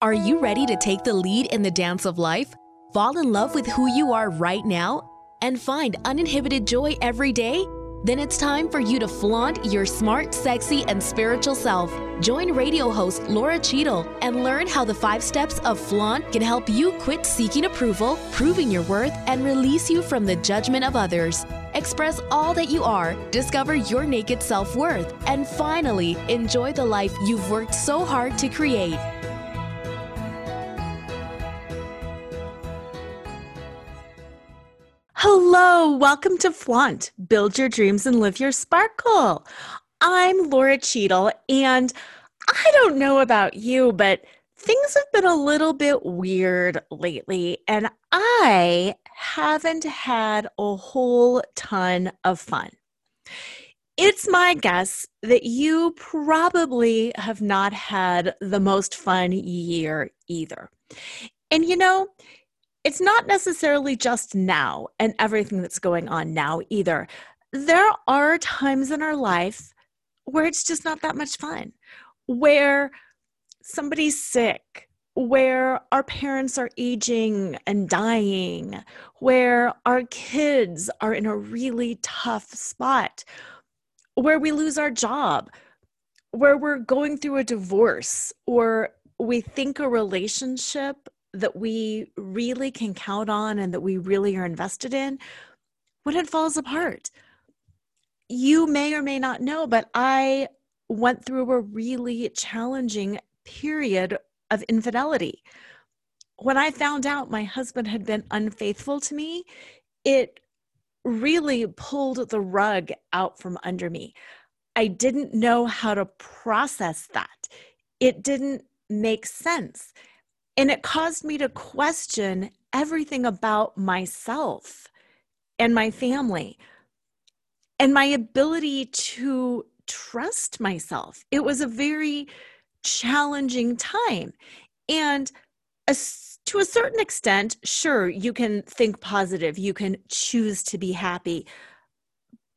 Are you ready to take the lead in the dance of life? Fall in love with who you are right now? And find uninhibited joy every day? Then it's time for you to flaunt your smart, sexy, and spiritual self. Join radio host Laura Cheadle and learn how the five steps of flaunt can help you quit seeking approval, proving your worth, and release you from the judgment of others. Express all that you are, discover your naked self worth, and finally enjoy the life you've worked so hard to create. Hello, welcome to Flaunt. Build your dreams and live your sparkle. I'm Laura Cheadle, and I don't know about you, but things have been a little bit weird lately, and I haven't had a whole ton of fun. It's my guess that you probably have not had the most fun year either. And you know, it's not necessarily just now and everything that's going on now either. There are times in our life where it's just not that much fun, where somebody's sick, where our parents are aging and dying, where our kids are in a really tough spot, where we lose our job, where we're going through a divorce, or we think a relationship that we really can count on and that we really are invested in when it falls apart. You may or may not know, but I went through a really challenging period of infidelity. When I found out my husband had been unfaithful to me, it really pulled the rug out from under me. I didn't know how to process that. It didn't make sense. And it caused me to question everything about myself and my family and my ability to trust myself. It was a very challenging time. And a, to a certain extent, sure, you can think positive, you can choose to be happy,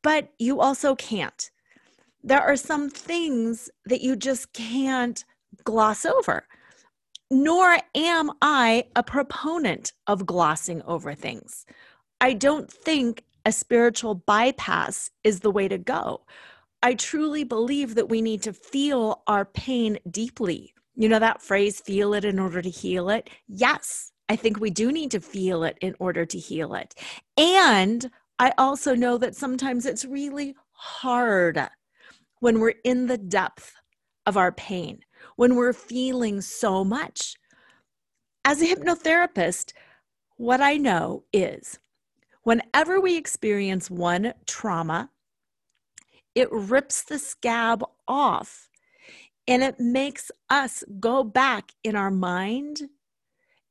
but you also can't. There are some things that you just can't gloss over nor am I a proponent of glossing over things. I don't think a spiritual bypass is the way to go. I truly believe that we need to feel our pain deeply. You know that phrase, feel it in order to heal it? Yes, I think we do need to feel it in order to heal it. And I also know that sometimes it's really hard when we're in the depth of our pain when we're feeling so much. As a hypnotherapist, what I know is whenever we experience one trauma, it rips the scab off and it makes us go back in our mind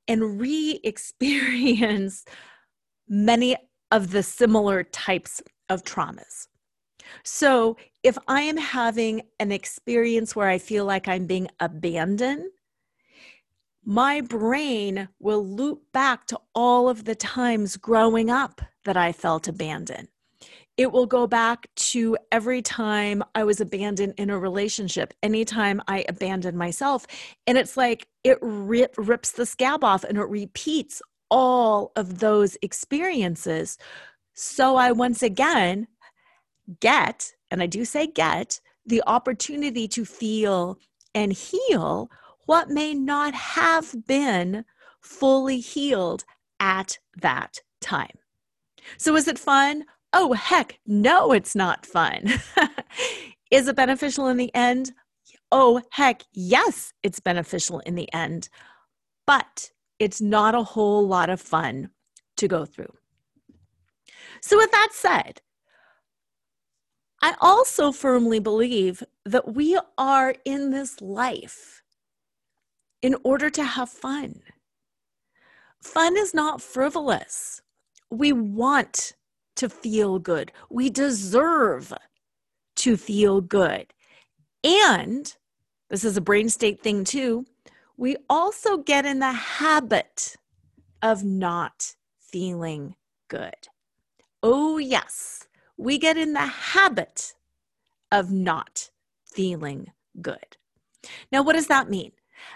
and re experience many of the similar types of traumas. So, if I am having an experience where I feel like I'm being abandoned, my brain will loop back to all of the times growing up that I felt abandoned. It will go back to every time I was abandoned in a relationship, anytime I abandoned myself. And it's like it rip, rips the scab off and it repeats all of those experiences. So I once again get, and I do say get, the opportunity to feel and heal what may not have been fully healed at that time. So, is it fun? Oh, heck, no, it's not fun. is it beneficial in the end? Oh, heck, yes, it's beneficial in the end. But it's not a whole lot of fun to go through. So, with that said, I also firmly believe that we are in this life in order to have fun. Fun is not frivolous. We want to feel good. We deserve to feel good. And this is a brain state thing too. We also get in the habit of not feeling good. Oh, yes we get in the habit of not feeling good. Now, what does that mean?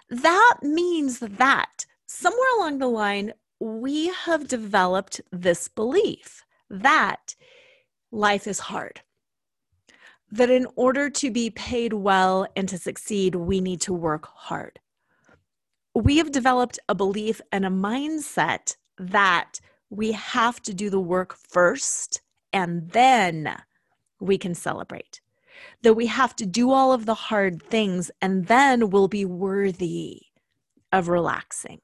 That means that somewhere along the line, we have developed this belief that life is hard. That in order to be paid well and to succeed, we need to work hard. We have developed a belief and a mindset that we have to do the work first and then we can celebrate. That we have to do all of the hard things and then we'll be worthy of relaxing.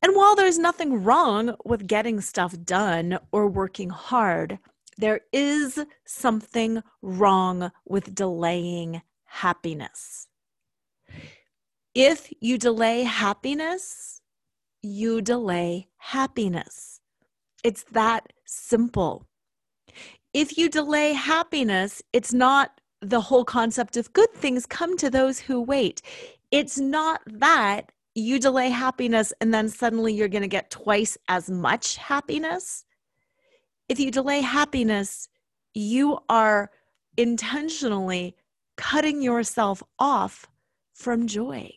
And while there's nothing wrong with getting stuff done or working hard, there is something wrong with delaying happiness. If you delay happiness, you delay happiness. It's that simple. If you delay happiness, it's not the whole concept of good things come to those who wait. It's not that you delay happiness and then suddenly you're going to get twice as much happiness. If you delay happiness, you are intentionally cutting yourself off from joy,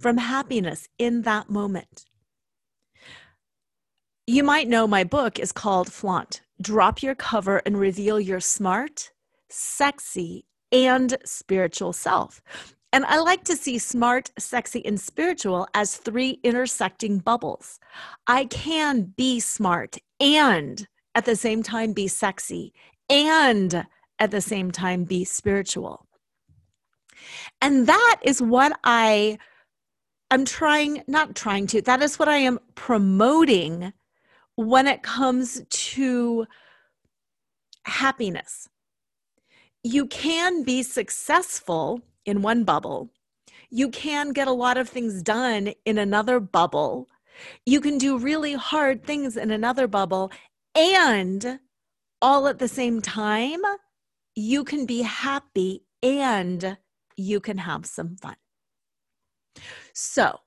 from happiness in that moment. You might know my book is called Flaunt Drop Your Cover and Reveal Your Smart, Sexy, and Spiritual Self. And I like to see smart, sexy, and spiritual as three intersecting bubbles. I can be smart and at the same time be sexy and at the same time be spiritual. And that is what I am trying, not trying to, that is what I am promoting when it comes to happiness. You can be successful in one bubble. You can get a lot of things done in another bubble. You can do really hard things in another bubble. And all at the same time, you can be happy and you can have some fun. So,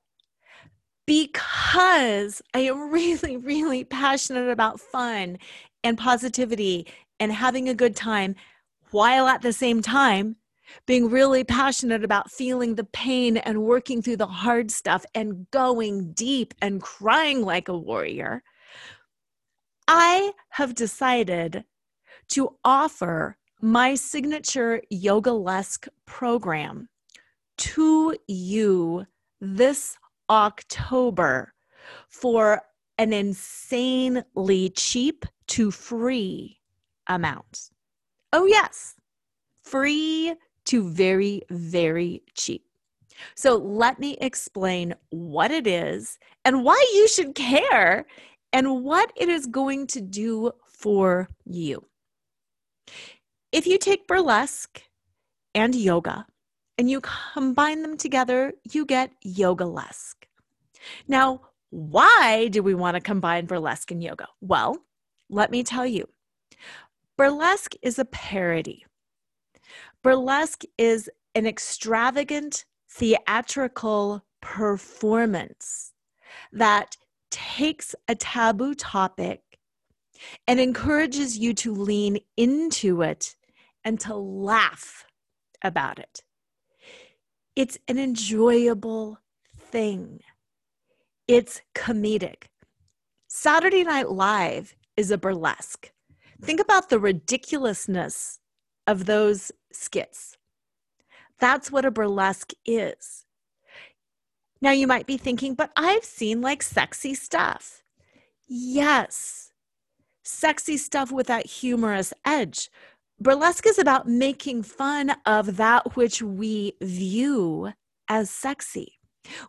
because I am really, really passionate about fun and positivity and having a good time, while at the same time being really passionate about feeling the pain and working through the hard stuff and going deep and crying like a warrior, I have decided to offer my signature Yogalesque program to you this October for an insanely cheap to free amount. Oh, yes, free to very, very cheap. So, let me explain what it is and why you should care and what it is going to do for you. If you take burlesque and yoga and you combine them together, you get yogalesque. Now, why do we want to combine burlesque and yoga? Well, let me tell you. Burlesque is a parody Burlesque is an extravagant theatrical performance that takes a taboo topic and encourages you to lean into it and to laugh about it. It's an enjoyable thing, it's comedic. Saturday Night Live is a burlesque. Think about the ridiculousness of those skits. That's what a burlesque is. Now you might be thinking, but I've seen like sexy stuff. Yes, sexy stuff with that humorous edge. Burlesque is about making fun of that which we view as sexy.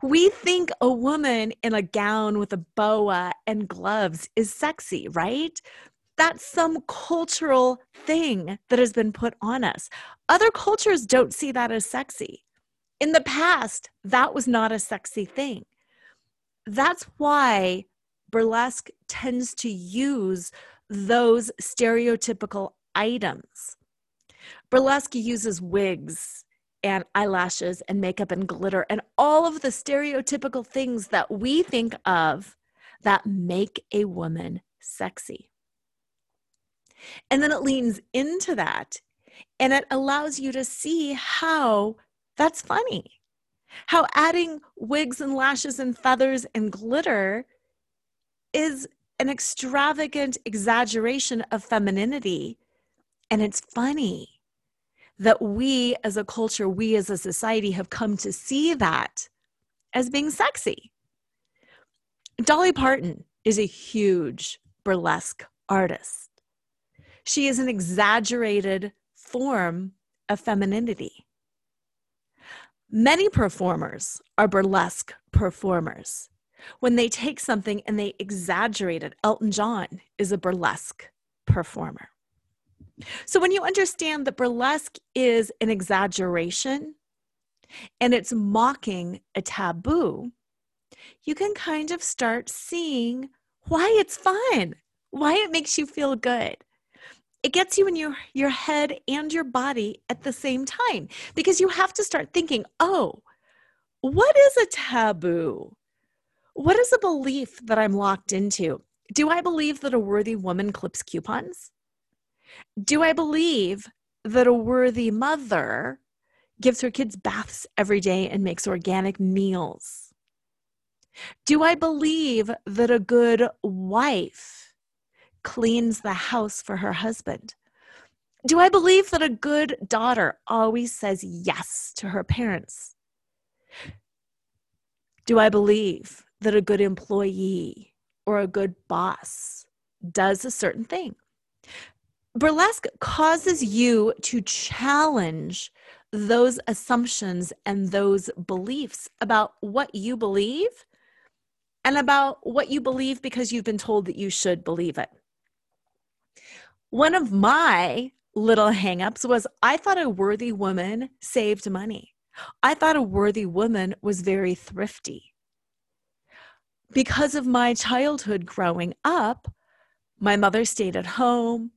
We think a woman in a gown with a boa and gloves is sexy, right? that's some cultural thing that has been put on us. Other cultures don't see that as sexy. In the past, that was not a sexy thing. That's why burlesque tends to use those stereotypical items. Burlesque uses wigs and eyelashes and makeup and glitter and all of the stereotypical things that we think of that make a woman sexy. And then it leans into that and it allows you to see how that's funny. How adding wigs and lashes and feathers and glitter is an extravagant exaggeration of femininity. And it's funny that we as a culture, we as a society have come to see that as being sexy. Dolly Parton is a huge burlesque artist. She is an exaggerated form of femininity. Many performers are burlesque performers. When they take something and they exaggerate it, Elton John is a burlesque performer. So when you understand that burlesque is an exaggeration and it's mocking a taboo, you can kind of start seeing why it's fun, why it makes you feel good. It gets you in your your head and your body at the same time because you have to start thinking oh what is a taboo? What is a belief that i'm locked into? Do i believe that a worthy woman clips coupons do i believe that a worthy mother gives her kids baths every day and makes organic meals do i believe that a good wife cleans the house for her husband? Do I believe that a good daughter always says yes to her parents? Do I believe that a good employee or a good boss does a certain thing? Burlesque causes you to challenge those assumptions and those beliefs about what you believe and about what you believe because you've been told that you should believe it. One of my little hangups was I thought a worthy woman saved money. I thought a worthy woman was very thrifty. Because of my childhood growing up, my mother stayed at home.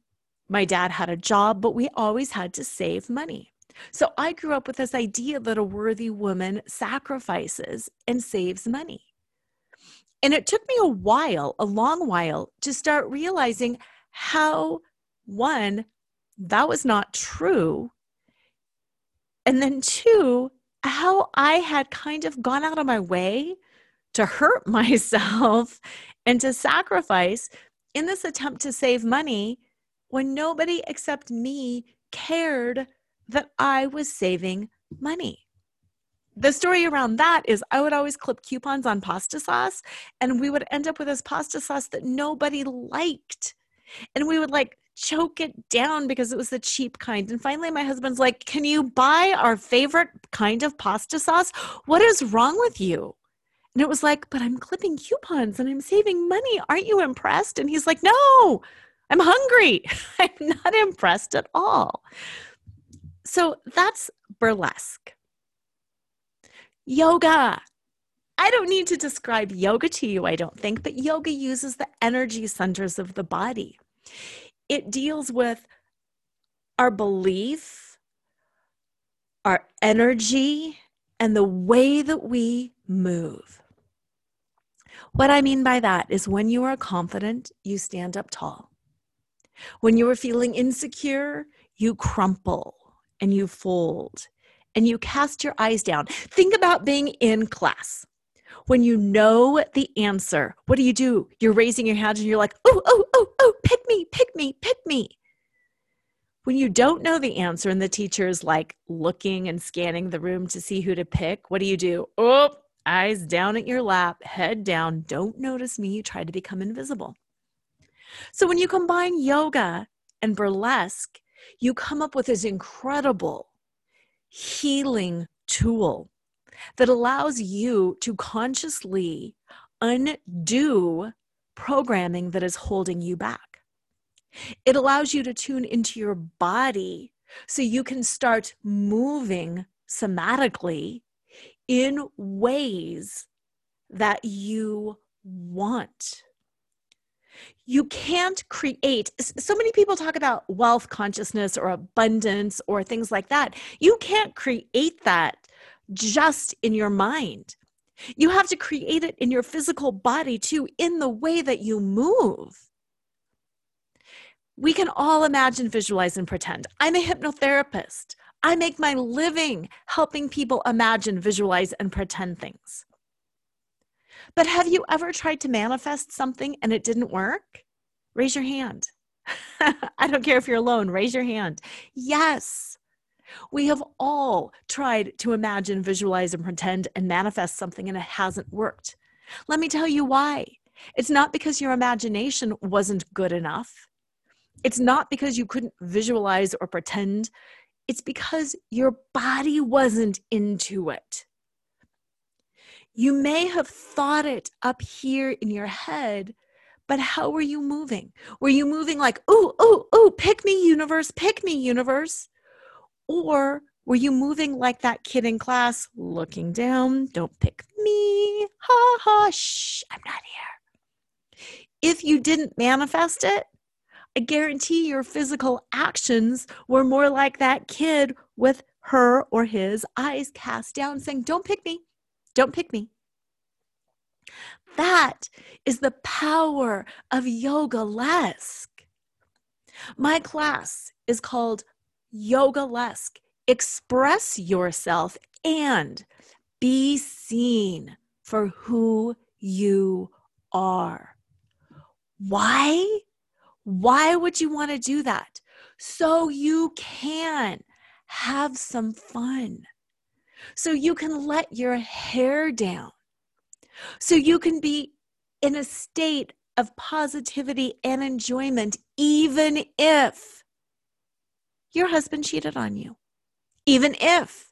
My dad had a job, but we always had to save money. So I grew up with this idea that a worthy woman sacrifices and saves money. And it took me a while, a long while, to start realizing how one, that was not true. And then two, how I had kind of gone out of my way to hurt myself and to sacrifice in this attempt to save money when nobody except me cared that I was saving money. The story around that is I would always clip coupons on pasta sauce, and we would end up with this pasta sauce that nobody liked. And we would like choke it down because it was the cheap kind. And finally, my husband's like, Can you buy our favorite kind of pasta sauce? What is wrong with you? And it was like, But I'm clipping coupons and I'm saving money. Aren't you impressed? And he's like, No, I'm hungry. I'm not impressed at all. So that's burlesque. Yoga. I don't need to describe yoga to you, I don't think, but yoga uses the energy centers of the body it deals with our belief, our energy, and the way that we move. What I mean by that is when you are confident, you stand up tall. When you are feeling insecure, you crumple and you fold and you cast your eyes down. Think about being in class. When you know the answer, what do you do? You're raising your hand and you're like, oh, oh, oh, oh, pick me, pick me, pick me. When you don't know the answer and the teacher is like looking and scanning the room to see who to pick, what do you do? Oh, eyes down at your lap, head down, don't notice me, you try to become invisible. So when you combine yoga and burlesque, you come up with this incredible healing tool that allows you to consciously undo programming that is holding you back. It allows you to tune into your body so you can start moving somatically in ways that you want. You can't create, so many people talk about wealth consciousness or abundance or things like that. You can't create that just in your mind. You have to create it in your physical body too, in the way that you move. We can all imagine, visualize, and pretend. I'm a hypnotherapist. I make my living helping people imagine, visualize, and pretend things. But have you ever tried to manifest something and it didn't work? Raise your hand. I don't care if you're alone, raise your hand. Yes. We have all tried to imagine, visualize, and pretend and manifest something, and it hasn't worked. Let me tell you why. It's not because your imagination wasn't good enough. It's not because you couldn't visualize or pretend. It's because your body wasn't into it. You may have thought it up here in your head, but how were you moving? Were you moving like, ooh, ooh, ooh, pick me, universe, pick me, universe? Or were you moving like that kid in class, looking down, don't pick me, ha ha, shh, I'm not here? If you didn't manifest it, I guarantee your physical actions were more like that kid with her or his eyes cast down, saying, Don't pick me, don't pick me. That is the power of Yogalesque. My class is called Yogalesque. Express yourself and be seen for who you are. Why? Why would you want to do that? So you can have some fun. So you can let your hair down. So you can be in a state of positivity and enjoyment, even if your husband cheated on you, even if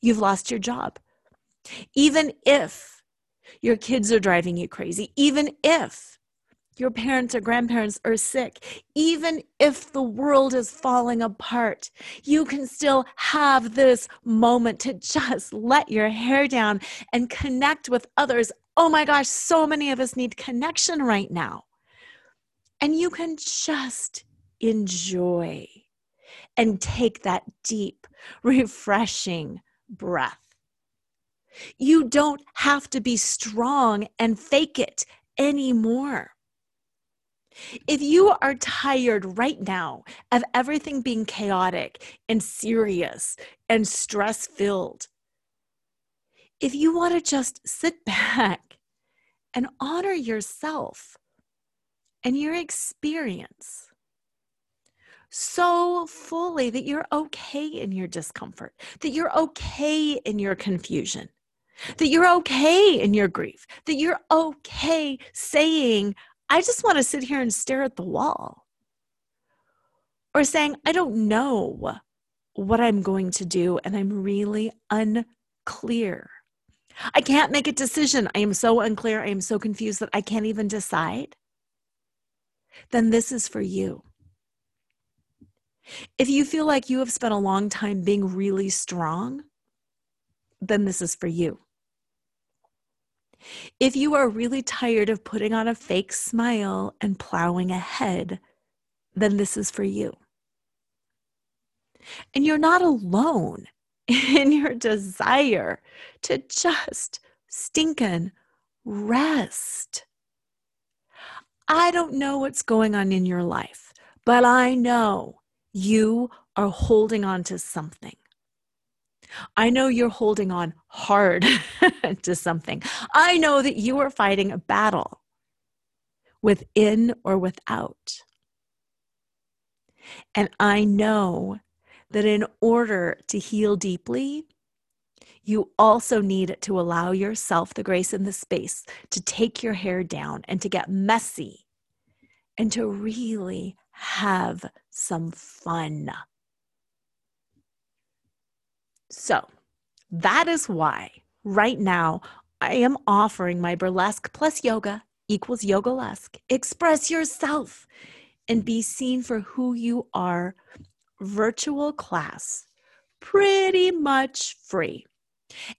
you've lost your job, even if your kids are driving you crazy, even if your parents or grandparents are sick, even if the world is falling apart, you can still have this moment to just let your hair down and connect with others. Oh my gosh, so many of us need connection right now. And you can just enjoy and take that deep, refreshing breath. You don't have to be strong and fake it anymore. If you are tired right now of everything being chaotic and serious and stress filled, if you want to just sit back and honor yourself and your experience so fully that you're okay in your discomfort, that you're okay in your confusion, that you're okay in your grief, that you're okay saying, I just want to sit here and stare at the wall. Or saying, I don't know what I'm going to do and I'm really unclear. I can't make a decision. I am so unclear. I am so confused that I can't even decide. Then this is for you. If you feel like you have spent a long time being really strong, then this is for you. If you are really tired of putting on a fake smile and plowing ahead, then this is for you. And you're not alone in your desire to just stinkin' rest. I don't know what's going on in your life, but I know you are holding on to something. I know you're holding on hard to something. I know that you are fighting a battle within or without. And I know that in order to heal deeply, you also need to allow yourself the grace and the space to take your hair down and to get messy and to really have some fun. So that is why right now I am offering my burlesque plus yoga equals yogalesque. Express yourself and be seen for who you are. Virtual class, pretty much free.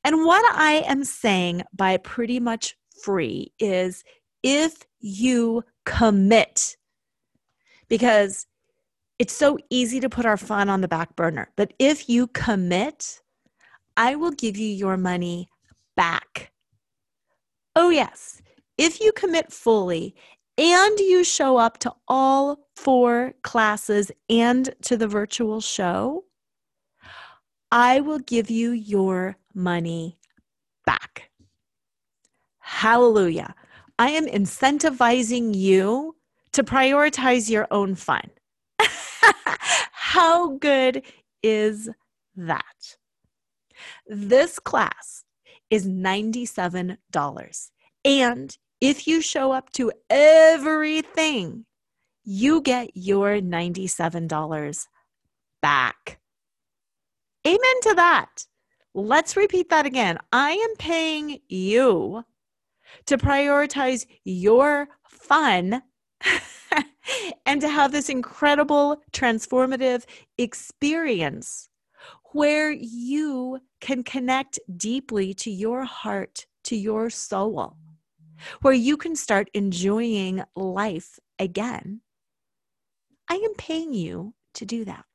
And what I am saying by pretty much free is if you commit, because it's so easy to put our fun on the back burner. But if you commit, I will give you your money back. Oh, yes. If you commit fully and you show up to all four classes and to the virtual show, I will give you your money back. Hallelujah. I am incentivizing you to prioritize your own fun. How good is that? This class is $97. And if you show up to everything, you get your $97 back. Amen to that. Let's repeat that again. I am paying you to prioritize your fun and to have this incredible transformative experience where you can connect deeply to your heart, to your soul, where you can start enjoying life again. I am paying you to do that.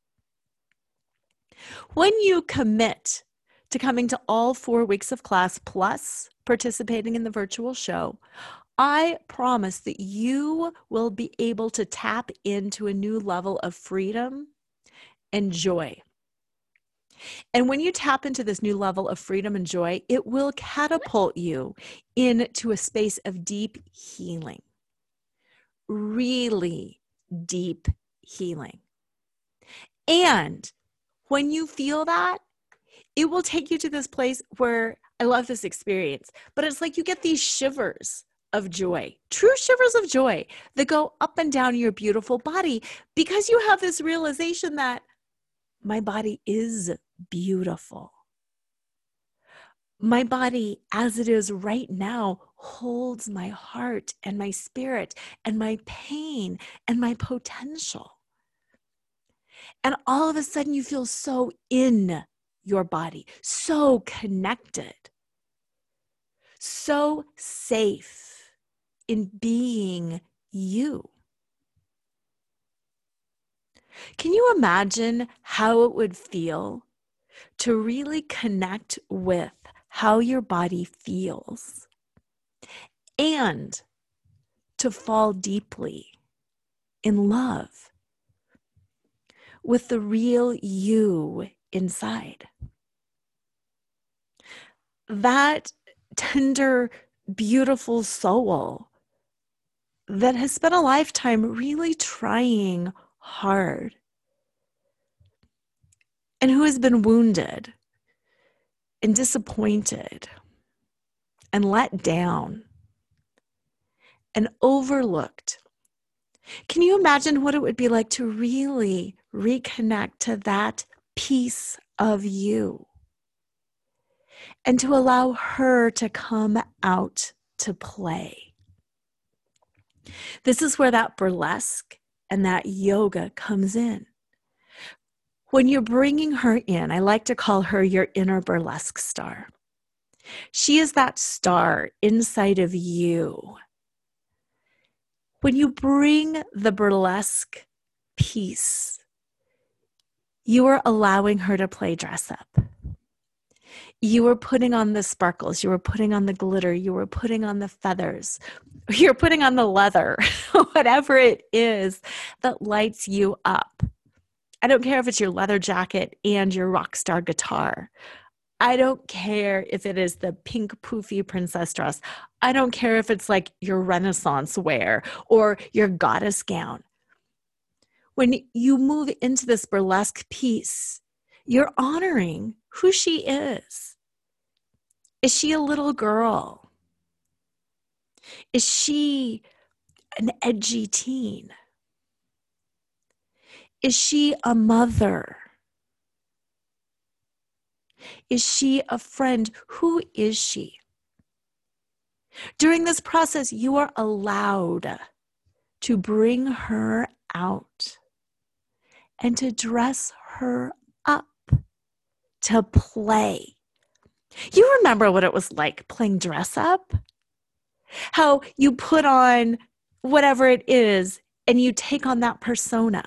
When you commit to coming to all four weeks of class plus participating in the virtual show, I promise that you will be able to tap into a new level of freedom and joy. And when you tap into this new level of freedom and joy, it will catapult you into a space of deep healing, really deep healing. And when you feel that, it will take you to this place where I love this experience, but it's like you get these shivers of joy, true shivers of joy that go up and down your beautiful body because you have this realization that my body is beautiful. My body, as it is right now, holds my heart and my spirit and my pain and my potential. And all of a sudden, you feel so in your body, so connected, so safe in being you. Can you imagine how it would feel to really connect with how your body feels and to fall deeply in love with the real you inside? That tender, beautiful soul that has spent a lifetime really trying hard and who has been wounded and disappointed and let down and overlooked. Can you imagine what it would be like to really reconnect to that piece of you and to allow her to come out to play? This is where that burlesque and that yoga comes in. When you're bringing her in, I like to call her your inner burlesque star. She is that star inside of you. When you bring the burlesque piece, you are allowing her to play dress up. You were putting on the sparkles, you were putting on the glitter, you were putting on the feathers, you're putting on the leather, whatever it is that lights you up. I don't care if it's your leather jacket and your rock star guitar. I don't care if it is the pink poofy princess dress. I don't care if it's like your Renaissance wear or your goddess gown. When you move into this burlesque piece, you're honoring who she is. Is she a little girl? Is she an edgy teen? Is she a mother? Is she a friend? Who is she? During this process, you are allowed to bring her out and to dress her to play. You remember what it was like playing dress up? How you put on whatever it is and you take on that persona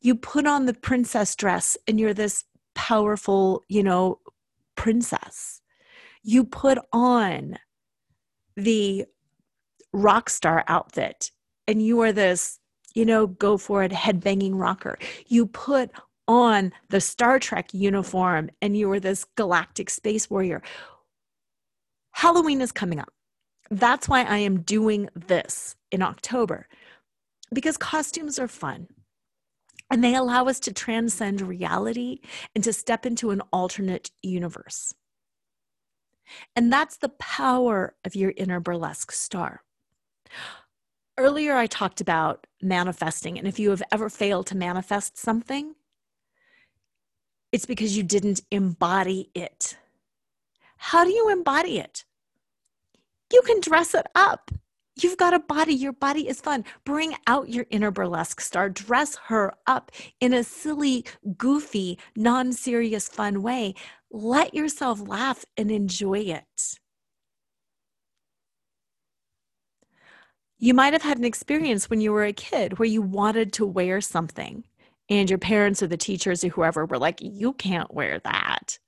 you put on the princess dress and you're this powerful, you know, princess. You put on the rock star outfit and you are this, you know, go for it, head banging rocker. You put on the Star Trek uniform and you were this galactic space warrior. Halloween is coming up. That's why I am doing this in October because costumes are fun and they allow us to transcend reality and to step into an alternate universe. And that's the power of your inner burlesque star. Earlier, I talked about manifesting, and if you have ever failed to manifest something, it's because you didn't embody it. How do you embody it? You can dress it up. You've got a body. Your body is fun. Bring out your inner burlesque star. Dress her up in a silly, goofy, non serious, fun way. Let yourself laugh and enjoy it. You might have had an experience when you were a kid where you wanted to wear something, and your parents or the teachers or whoever were like, You can't wear that.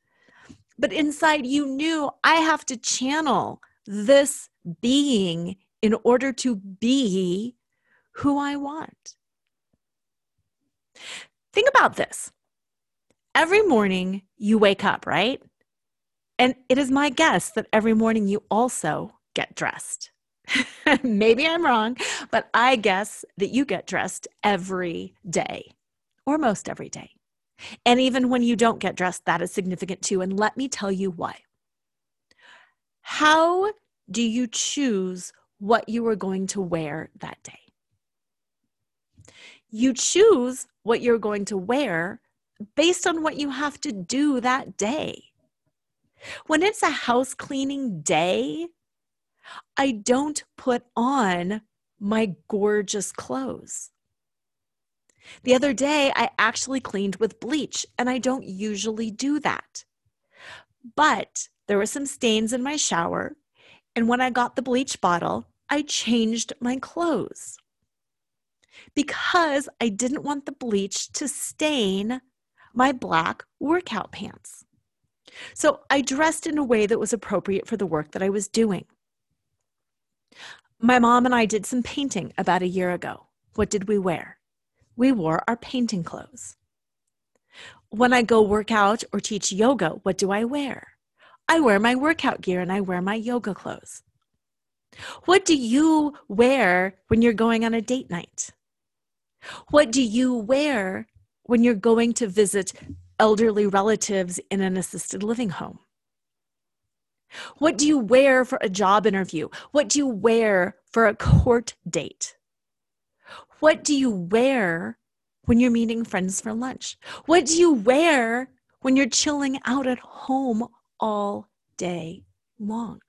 But inside, you knew I have to channel this being in order to be who I want. Think about this. Every morning you wake up, right? And it is my guess that every morning you also get dressed. Maybe I'm wrong, but I guess that you get dressed every day or most every day. And even when you don't get dressed, that is significant too. And let me tell you why. How do you choose what you are going to wear that day. You choose what you're going to wear based on what you have to do that day. When it's a house cleaning day, I don't put on my gorgeous clothes. The other day, I actually cleaned with bleach, and I don't usually do that. But there were some stains in my shower, and when I got the bleach bottle, I changed my clothes because I didn't want the bleach to stain my black workout pants. So I dressed in a way that was appropriate for the work that I was doing. My mom and I did some painting about a year ago. What did we wear? We wore our painting clothes. When I go work out or teach yoga, what do I wear? I wear my workout gear and I wear my yoga clothes. What do you wear when you're going on a date night? What do you wear when you're going to visit elderly relatives in an assisted living home? What do you wear for a job interview? What do you wear for a court date? What do you wear when you're meeting friends for lunch? What do you wear when you're chilling out at home all day long.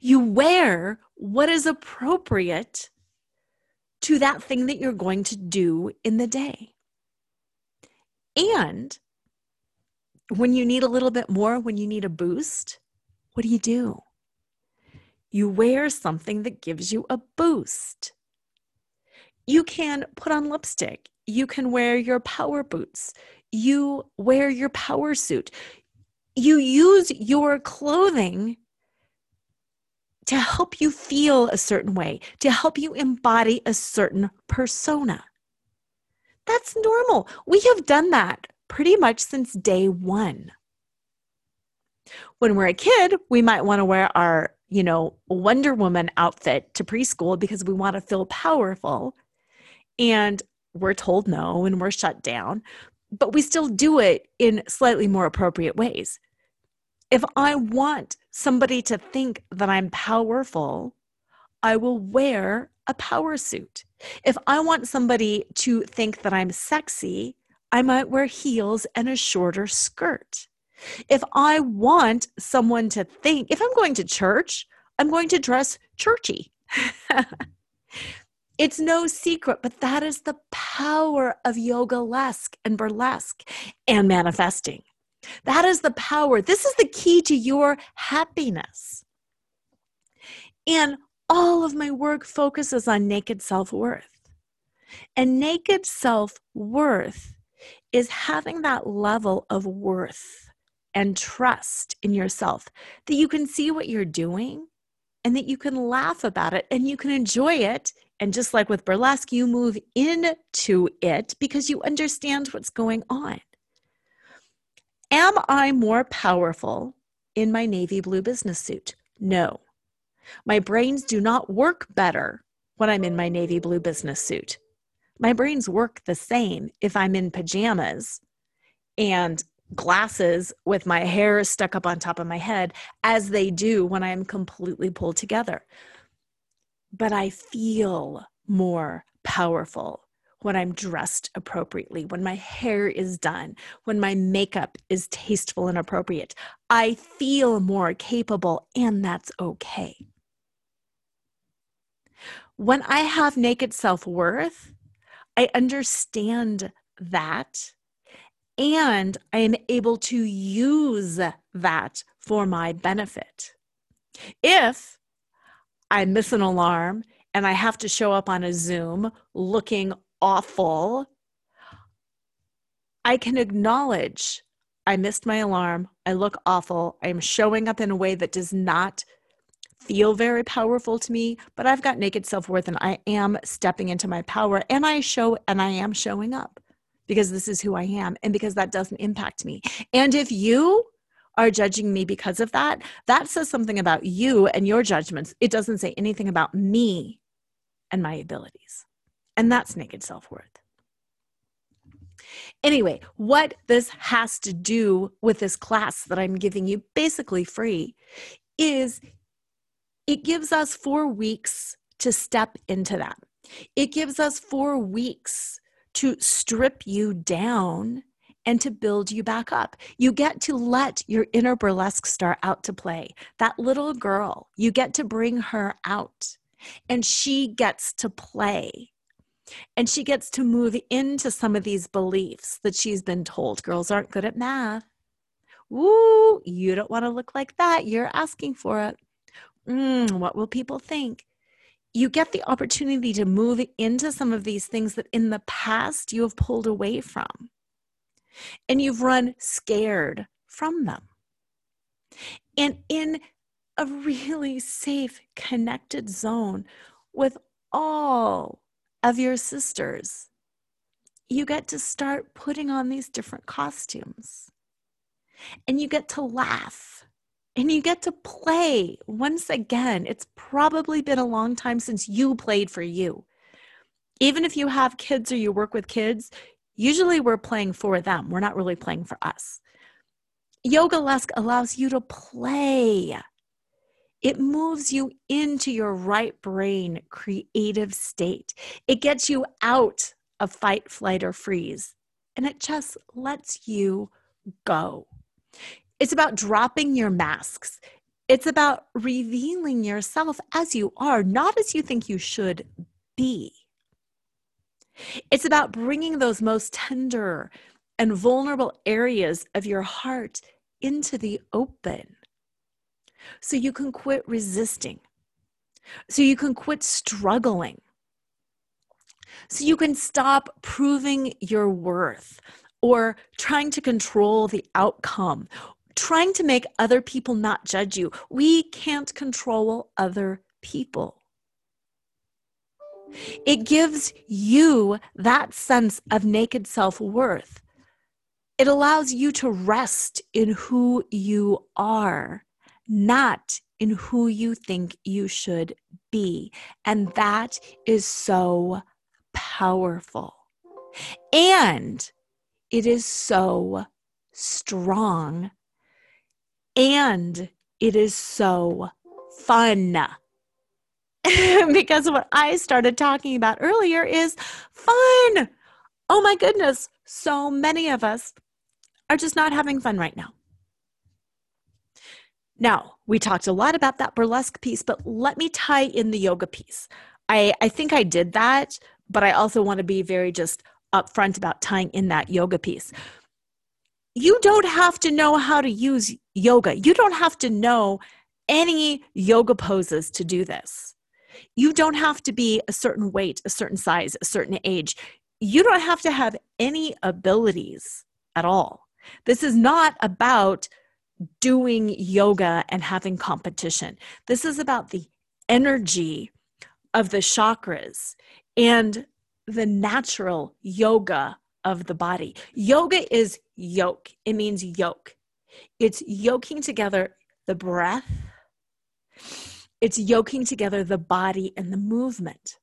You wear what is appropriate to that thing that you're going to do in the day. And when you need a little bit more, when you need a boost, what do you do? You wear something that gives you a boost. You can put on lipstick. You can wear your power boots. You wear your power suit you use your clothing to help you feel a certain way, to help you embody a certain persona. That's normal. We have done that pretty much since day one. When we're a kid, we might want to wear our, you know, Wonder Woman outfit to preschool because we want to feel powerful. And we're told no and we're shut down but we still do it in slightly more appropriate ways. If I want somebody to think that I'm powerful, I will wear a power suit. If I want somebody to think that I'm sexy, I might wear heels and a shorter skirt. If I want someone to think, if I'm going to church, I'm going to dress churchy. It's no secret, but that is the power of yogalesque and burlesque and manifesting. That is the power. This is the key to your happiness. And all of my work focuses on naked self worth. And naked self worth is having that level of worth and trust in yourself that you can see what you're doing and that you can laugh about it and you can enjoy it And just like with burlesque, you move into it because you understand what's going on. Am I more powerful in my navy blue business suit? No. My brains do not work better when I'm in my navy blue business suit. My brains work the same if I'm in pajamas and glasses with my hair stuck up on top of my head as they do when I'm completely pulled together. But I feel more powerful when I'm dressed appropriately, when my hair is done, when my makeup is tasteful and appropriate. I feel more capable, and that's okay. When I have naked self worth, I understand that and I am able to use that for my benefit. If I miss an alarm and I have to show up on a Zoom looking awful, I can acknowledge I missed my alarm. I look awful. I'm showing up in a way that does not feel very powerful to me, but I've got naked self worth and I am stepping into my power and I show and I am showing up because this is who I am and because that doesn't impact me. And if you are judging me because of that, that says something about you and your judgments. It doesn't say anything about me and my abilities. And that's naked self worth. Anyway, what this has to do with this class that I'm giving you basically free is it gives us four weeks to step into that. It gives us four weeks to strip you down and to build you back up. You get to let your inner burlesque star out to play. That little girl, you get to bring her out and she gets to play. And she gets to move into some of these beliefs that she's been told girls aren't good at math. Ooh, you don't want to look like that. You're asking for it. Mm, what will people think? you get the opportunity to move into some of these things that in the past you have pulled away from. And you've run scared from them. And in a really safe, connected zone with all of your sisters, you get to start putting on these different costumes. And you get to laugh and you get to play once again. It's probably been a long time since you played for you. Even if you have kids or you work with kids, usually we're playing for them. We're not really playing for us. Yogalesque allows you to play. It moves you into your right brain creative state. It gets you out of fight, flight, or freeze, and it just lets you go. It's about dropping your masks. It's about revealing yourself as you are, not as you think you should be. It's about bringing those most tender and vulnerable areas of your heart into the open so you can quit resisting, so you can quit struggling, so you can stop proving your worth or trying to control the outcome trying to make other people not judge you. We can't control other people. It gives you that sense of naked self worth. It allows you to rest in who you are, not in who you think you should be. And that is so powerful. And it is so strong and it is so fun. because what I started talking about earlier is fun. Oh my goodness, so many of us are just not having fun right now. Now, we talked a lot about that burlesque piece, but let me tie in the yoga piece. I, I think I did that, but I also want to be very just upfront about tying in that yoga piece you don't have to know how to use yoga. You don't have to know any yoga poses to do this. You don't have to be a certain weight, a certain size, a certain age. You don't have to have any abilities at all. This is not about doing yoga and having competition. This is about the energy of the chakras and the natural yoga of the body. Yoga is yoke, it means yoke. It's yoking together the breath, it's yoking together the body and the movement.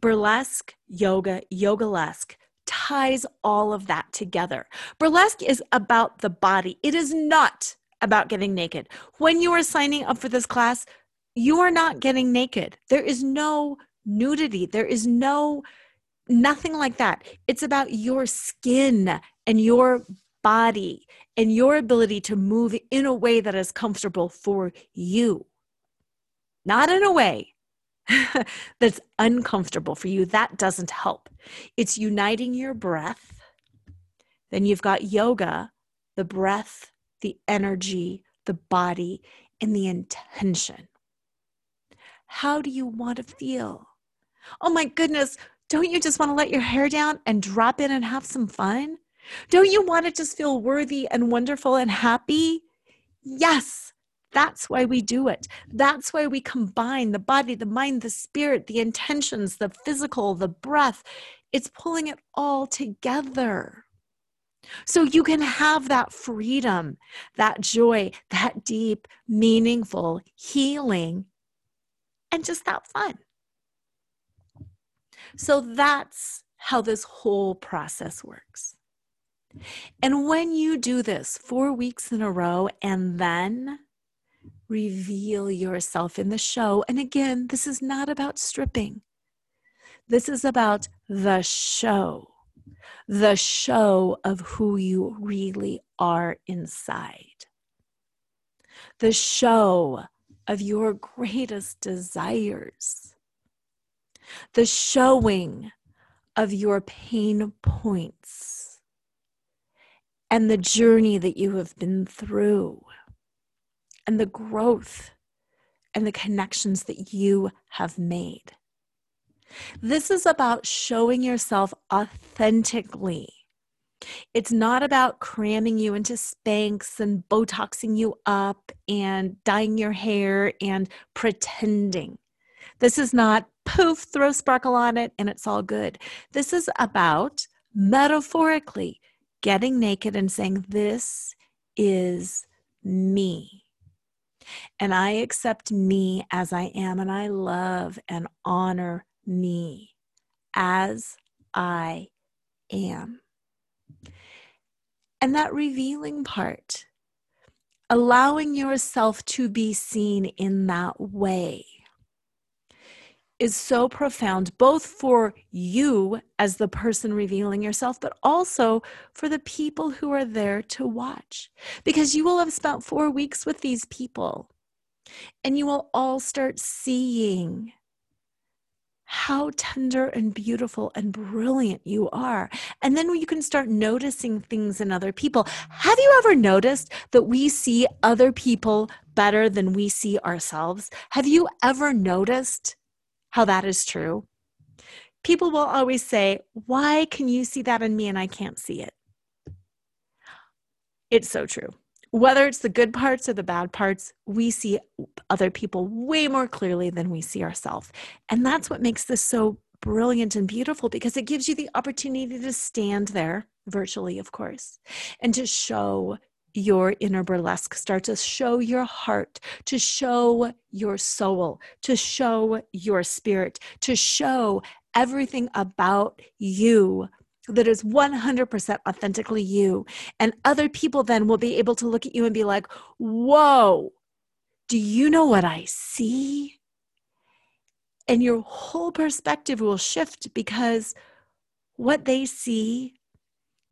Burlesque, yoga, yogalesque ties all of that together. Burlesque is about the body, it is not about getting naked. When you are signing up for this class, you are not getting naked. There is no nudity, there is no nothing like that. It's about your skin and your body and your ability to move in a way that is comfortable for you, not in a way that's uncomfortable for you. That doesn't help. It's uniting your breath. Then you've got yoga, the breath, the energy, the body, and the intention. How do you want to feel? Oh my goodness, don't you just want to let your hair down and drop in and have some fun? Don't you want to just feel worthy and wonderful and happy? Yes, that's why we do it. That's why we combine the body, the mind, the spirit, the intentions, the physical, the breath. It's pulling it all together. So you can have that freedom, that joy, that deep, meaningful healing, and just that fun. So that's how this whole process works. And when you do this four weeks in a row and then reveal yourself in the show, and again, this is not about stripping, this is about the show, the show of who you really are inside, the show of your greatest desires. The showing of your pain points and the journey that you have been through and the growth and the connections that you have made. This is about showing yourself authentically. It's not about cramming you into Spanx and Botoxing you up and dyeing your hair and pretending. This is not poof, throw sparkle on it, and it's all good. This is about metaphorically getting naked and saying, This is me. And I accept me as I am, and I love and honor me as I am. And that revealing part, allowing yourself to be seen in that way is so profound, both for you as the person revealing yourself, but also for the people who are there to watch. Because you will have spent four weeks with these people and you will all start seeing how tender and beautiful and brilliant you are. And then you can start noticing things in other people. Have you ever noticed that we see other people better than we see ourselves? Have you ever noticed? How that is true. People will always say, Why can you see that in me and I can't see it? It's so true. Whether it's the good parts or the bad parts, we see other people way more clearly than we see ourselves. And that's what makes this so brilliant and beautiful because it gives you the opportunity to stand there, virtually, of course, and to show your inner burlesque, start to show your heart, to show your soul, to show your spirit, to show everything about you that is 100% authentically you. And other people then will be able to look at you and be like, whoa, do you know what I see? And your whole perspective will shift because what they see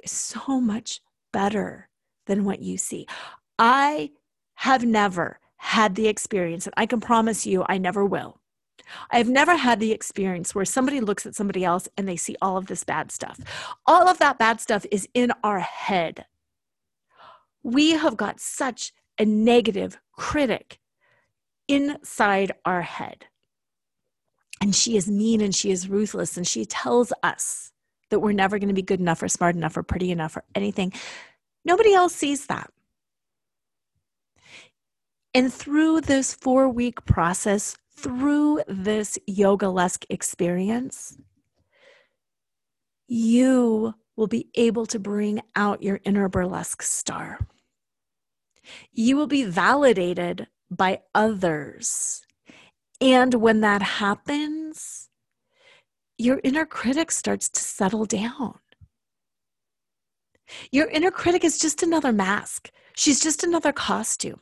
is so much better than what you see. I have never had the experience, and I can promise you I never will. I've never had the experience where somebody looks at somebody else and they see all of this bad stuff. All of that bad stuff is in our head. We have got such a negative critic inside our head. And she is mean and she is ruthless and she tells us that we're never going to be good enough or smart enough or pretty enough or anything. Nobody else sees that. And through this four week process, through this yogalesque experience, you will be able to bring out your inner burlesque star. You will be validated by others. And when that happens, your inner critic starts to settle down. Your inner critic is just another mask, she's just another costume.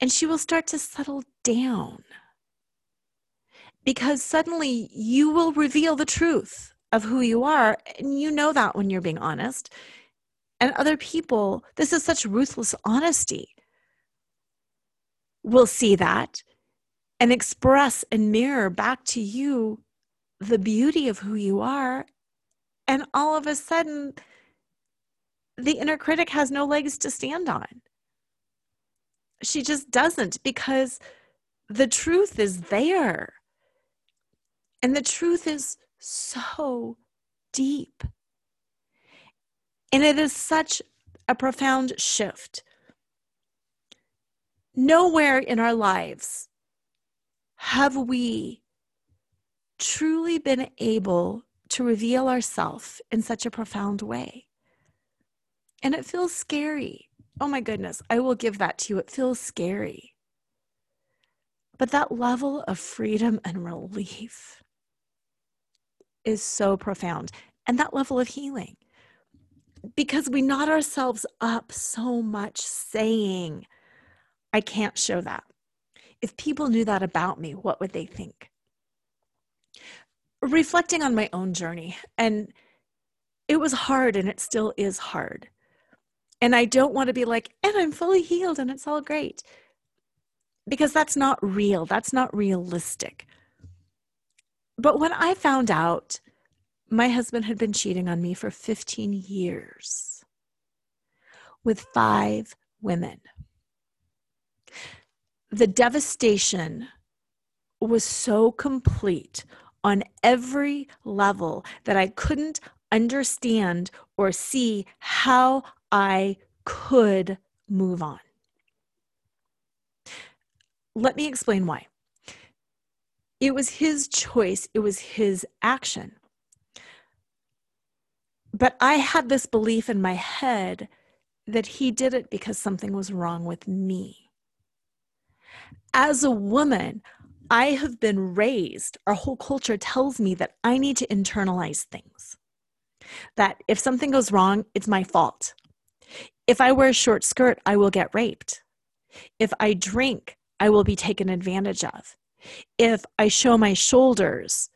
And she will start to settle down because suddenly you will reveal the truth of who you are. And you know that when you're being honest. And other people, this is such ruthless honesty, will see that and express and mirror back to you the beauty of who you are. And all of a sudden, the inner critic has no legs to stand on. She just doesn't because the truth is there. And the truth is so deep. And it is such a profound shift. Nowhere in our lives have we truly been able to reveal ourselves in such a profound way. And it feels scary. Oh my goodness, I will give that to you. It feels scary. But that level of freedom and relief is so profound. And that level of healing. Because we knot ourselves up so much saying, I can't show that. If people knew that about me, what would they think? Reflecting on my own journey, and it was hard and it still is hard. And I don't want to be like, and I'm fully healed and it's all great. Because that's not real. That's not realistic. But when I found out my husband had been cheating on me for 15 years with five women, the devastation was so complete on every level that I couldn't understand or see how I could move on. Let me explain why. It was his choice, it was his action. But I had this belief in my head that he did it because something was wrong with me. As a woman, I have been raised, our whole culture tells me that I need to internalize things. That if something goes wrong, it's my fault. If I wear a short skirt, I will get raped. If I drink, I will be taken advantage of. If I show my shoulders,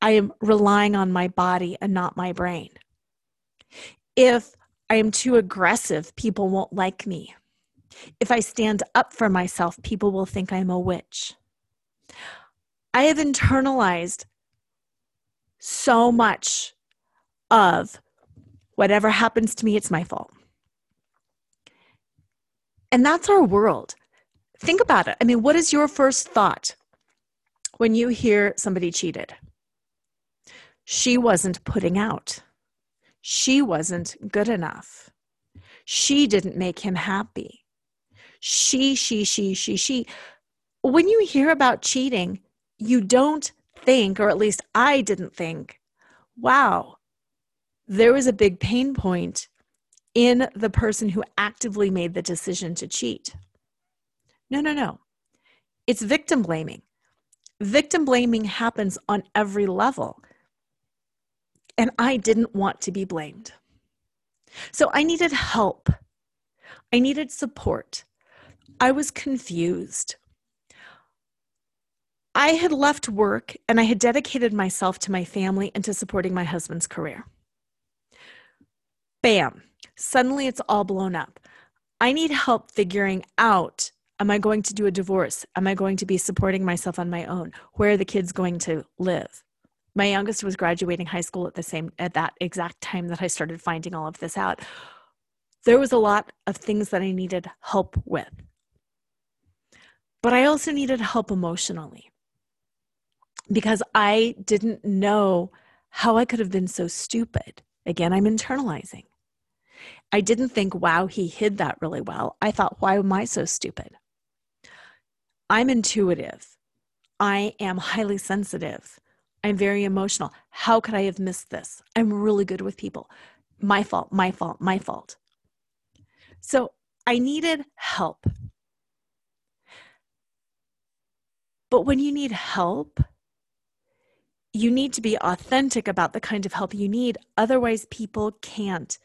I am relying on my body and not my brain. If I am too aggressive, people won't like me. If I stand up for myself, people will think I'm a witch. I have internalized so much of whatever happens to me, it's my fault. And that's our world. Think about it. I mean, what is your first thought when you hear somebody cheated? She wasn't putting out. She wasn't good enough. She didn't make him happy. She, she, she, she, she. When you hear about cheating, you don't think, or at least I didn't think, wow, there was a big pain point in the person who actively made the decision to cheat. No, no, no. It's victim blaming. Victim blaming happens on every level. And I didn't want to be blamed. So I needed help. I needed support. I was confused. I had left work and I had dedicated myself to my family and to supporting my husband's career. Bam suddenly it's all blown up. I need help figuring out am I going to do a divorce? Am I going to be supporting myself on my own? Where are the kids going to live? My youngest was graduating high school at the same at that exact time that I started finding all of this out. There was a lot of things that I needed help with. But I also needed help emotionally because I didn't know how I could have been so stupid. Again, I'm internalizing. I didn't think, wow, he hid that really well. I thought, why am I so stupid? I'm intuitive. I am highly sensitive. I'm very emotional. How could I have missed this? I'm really good with people. My fault, my fault, my fault. So I needed help. But when you need help, you need to be authentic about the kind of help you need. Otherwise, people can't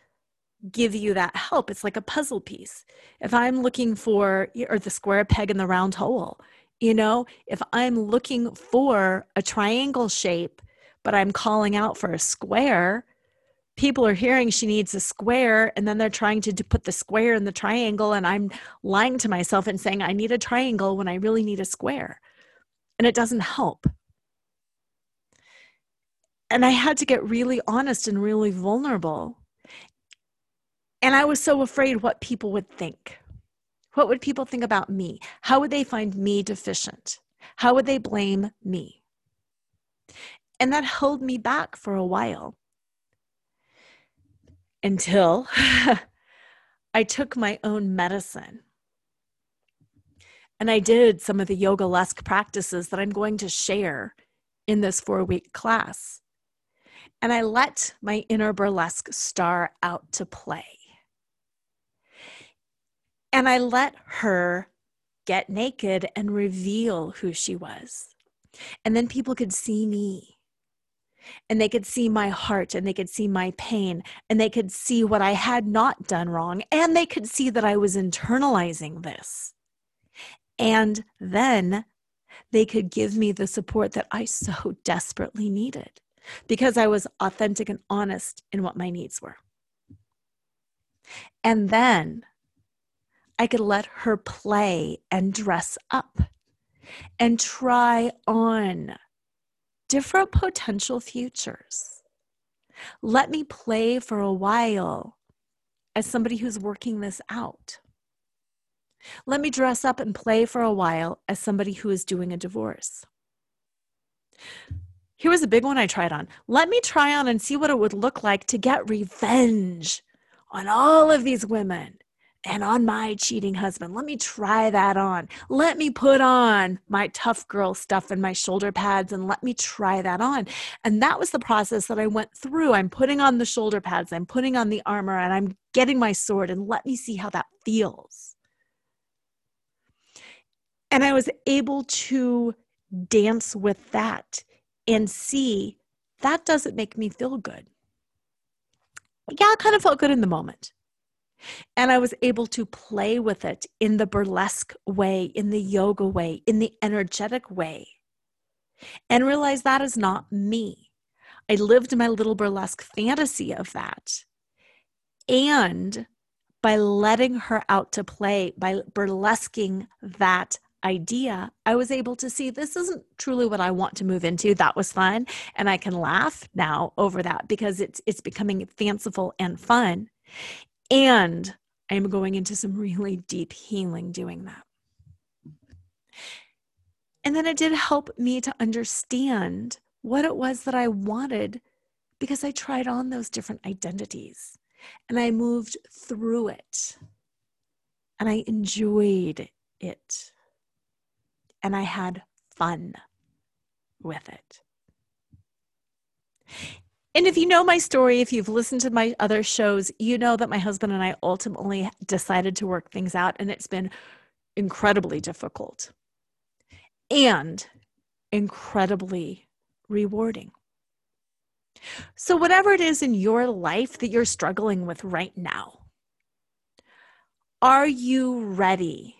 give you that help. It's like a puzzle piece. If I'm looking for, or the square peg in the round hole, you know, if I'm looking for a triangle shape, but I'm calling out for a square, people are hearing she needs a square and then they're trying to put the square in the triangle and i'm lying to myself and saying i need a triangle when i really need a square and it doesn't help and i had to get really honest and really vulnerable and i was so afraid what people would think what would people think about me how would they find me deficient how would they blame me and that held me back for a while until I took my own medicine. And I did some of the yogalesque practices that I'm going to share in this four week class. And I let my inner burlesque star out to play. And I let her get naked and reveal who she was. And then people could see me and they could see my heart and they could see my pain and they could see what I had not done wrong and they could see that I was internalizing this. And then they could give me the support that I so desperately needed because I was authentic and honest in what my needs were. And then I could let her play and dress up and try on different potential futures. Let me play for a while as somebody who's working this out. Let me dress up and play for a while as somebody who is doing a divorce. Here was a big one I tried on. Let me try on and see what it would look like to get revenge on all of these women and on my cheating husband. Let me try that on. Let me put on my tough girl stuff and my shoulder pads and let me try that on. And that was the process that I went through. I'm putting on the shoulder pads, I'm putting on the armor, and I'm getting my sword, and let me see how that feels. And I was able to dance with that and see that doesn't make me feel good. Yeah, I kind of felt good in the moment. And I was able to play with it in the burlesque way, in the yoga way, in the energetic way, and realize that is not me. I lived my little burlesque fantasy of that. And by letting her out to play, by burlesquing that idea, I was able to see this isn't truly what I want to move into. That was fun. And I can laugh now over that because it's it's becoming fanciful and fun. And I'm going into some really deep healing doing that. And then it did help me to understand what it was that I wanted because I tried on those different identities and I moved through it and I enjoyed it and I had fun with it. And if you know my story, if you've listened to my other shows, you know that my husband and I ultimately decided to work things out, and it's been incredibly difficult and incredibly rewarding. So, whatever it is in your life that you're struggling with right now, are you ready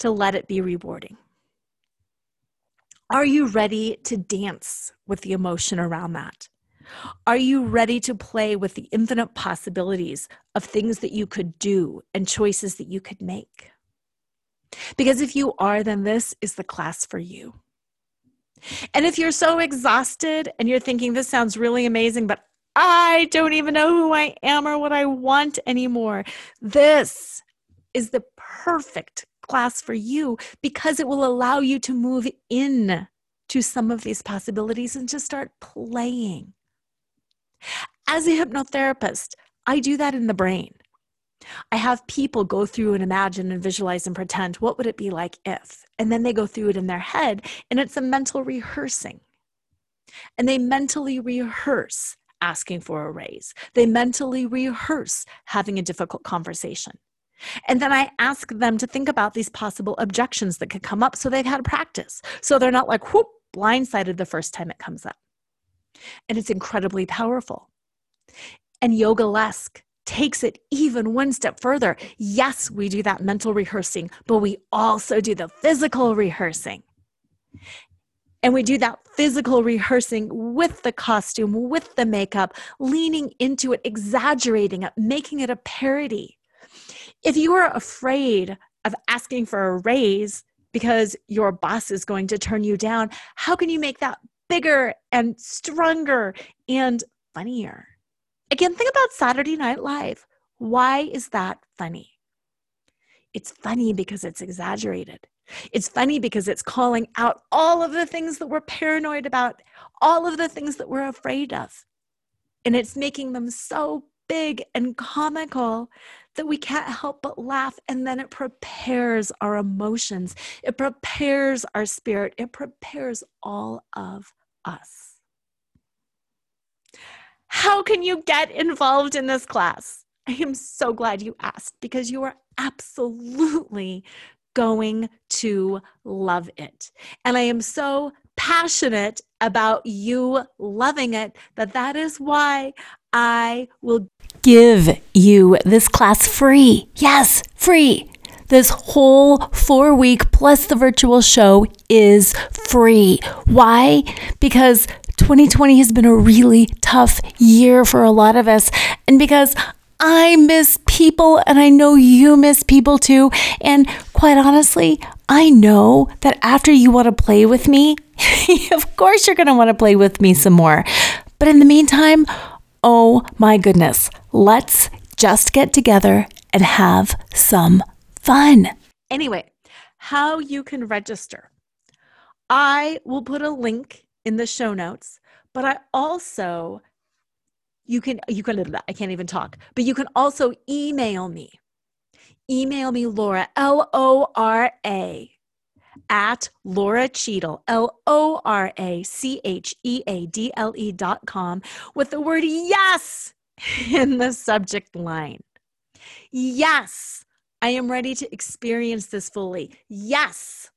to let it be rewarding? Are you ready to dance with the emotion around that? Are you ready to play with the infinite possibilities of things that you could do and choices that you could make? Because if you are, then this is the class for you. And if you're so exhausted and you're thinking, this sounds really amazing, but I don't even know who I am or what I want anymore, this is the perfect class for you because it will allow you to move in to some of these possibilities and to start playing. As a hypnotherapist, I do that in the brain. I have people go through and imagine and visualize and pretend what would it be like if, and then they go through it in their head, and it's a mental rehearsing. And they mentally rehearse asking for a raise. They mentally rehearse having a difficult conversation. And then I ask them to think about these possible objections that could come up so they've had practice. So they're not like, whoop, blindsided the first time it comes up. And it's incredibly powerful. And Yogalesque takes it even one step further. Yes, we do that mental rehearsing, but we also do the physical rehearsing. And we do that physical rehearsing with the costume, with the makeup, leaning into it, exaggerating it, making it a parody. If you are afraid of asking for a raise because your boss is going to turn you down, how can you make that bigger and stronger and funnier? Again, think about Saturday Night Live. Why is that funny? It's funny because it's exaggerated. It's funny because it's calling out all of the things that we're paranoid about, all of the things that we're afraid of. And it's making them so big and comical that we can't help but laugh. And then it prepares our emotions, it prepares our spirit, it prepares all of us. How can you get involved in this class? I am so glad you asked because you are absolutely going to love it. And I am so passionate about you loving it that that is why I will give you this class free. Yes, free. This whole four week plus the virtual show is free. Why? Because 2020 has been a really tough year for a lot of us. And because I miss people and I know you miss people too. And quite honestly, I know that after you want to play with me, of course you're going to want to play with me some more. But in the meantime, oh my goodness, let's just get together and have some fun. Anyway, how you can register. I will put a link in the show notes, but I also you can you can i can't even talk but you can also email me email me lora l-o-r-a at lora cheadle l-o-r-a-c-h-e-a-d-l-e dot com with the word yes in the subject line yes i am ready to experience this fully yes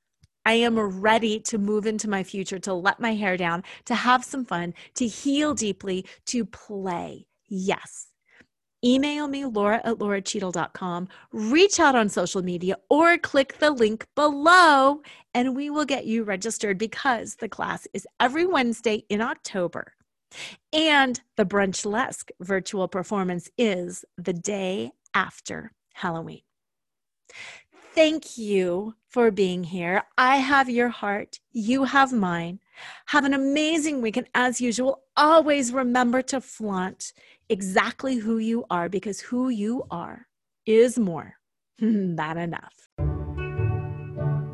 I am ready to move into my future, to let my hair down, to have some fun, to heal deeply, to play. Yes. Email me, lora at loracheadle.com, reach out on social media, or click the link below, and we will get you registered because the class is every Wednesday in October. And the Brunchlesk virtual performance is the day after Halloween. Thank you for being here. I have your heart. You have mine. Have an amazing week. And as usual, always remember to flaunt exactly who you are because who you are is more than enough.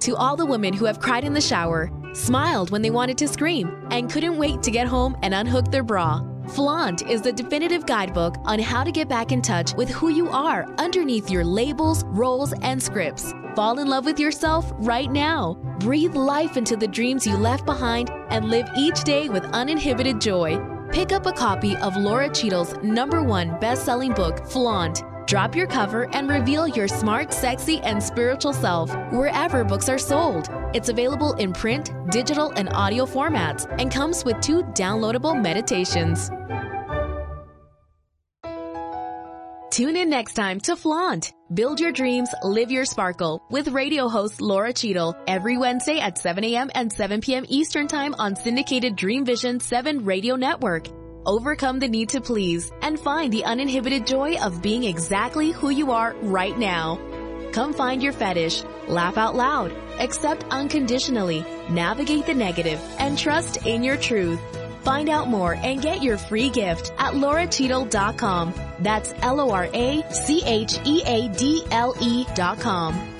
To all the women who have cried in the shower, smiled when they wanted to scream, and couldn't wait to get home and unhook their bra. Flaunt is the definitive guidebook on how to get back in touch with who you are underneath your labels, roles, and scripts. Fall in love with yourself right now. Breathe life into the dreams you left behind and live each day with uninhibited joy. Pick up a copy of Lora Cheadle's number one best selling book, Flaunt. Drop your cover and reveal your smart, sexy, and spiritual self wherever books are sold. It's available in print, digital, and audio formats and comes with two downloadable meditations. Tune in next time to Flaunt. Build your dreams, live your sparkle with radio host Lora Cheadle every Wednesday at 7 a.m. and 7 p.m. Eastern Time on syndicated Dream Vision 7 radio network. Overcome the need to please and find the uninhibited joy of being exactly who you are right now. Come find your fetish, laugh out loud, accept unconditionally, navigate the negative, and trust in your truth. Find out more and get your free gift at loracheadle.com. That's L-O-R-A-C-H-E-A-D-L-E dot com.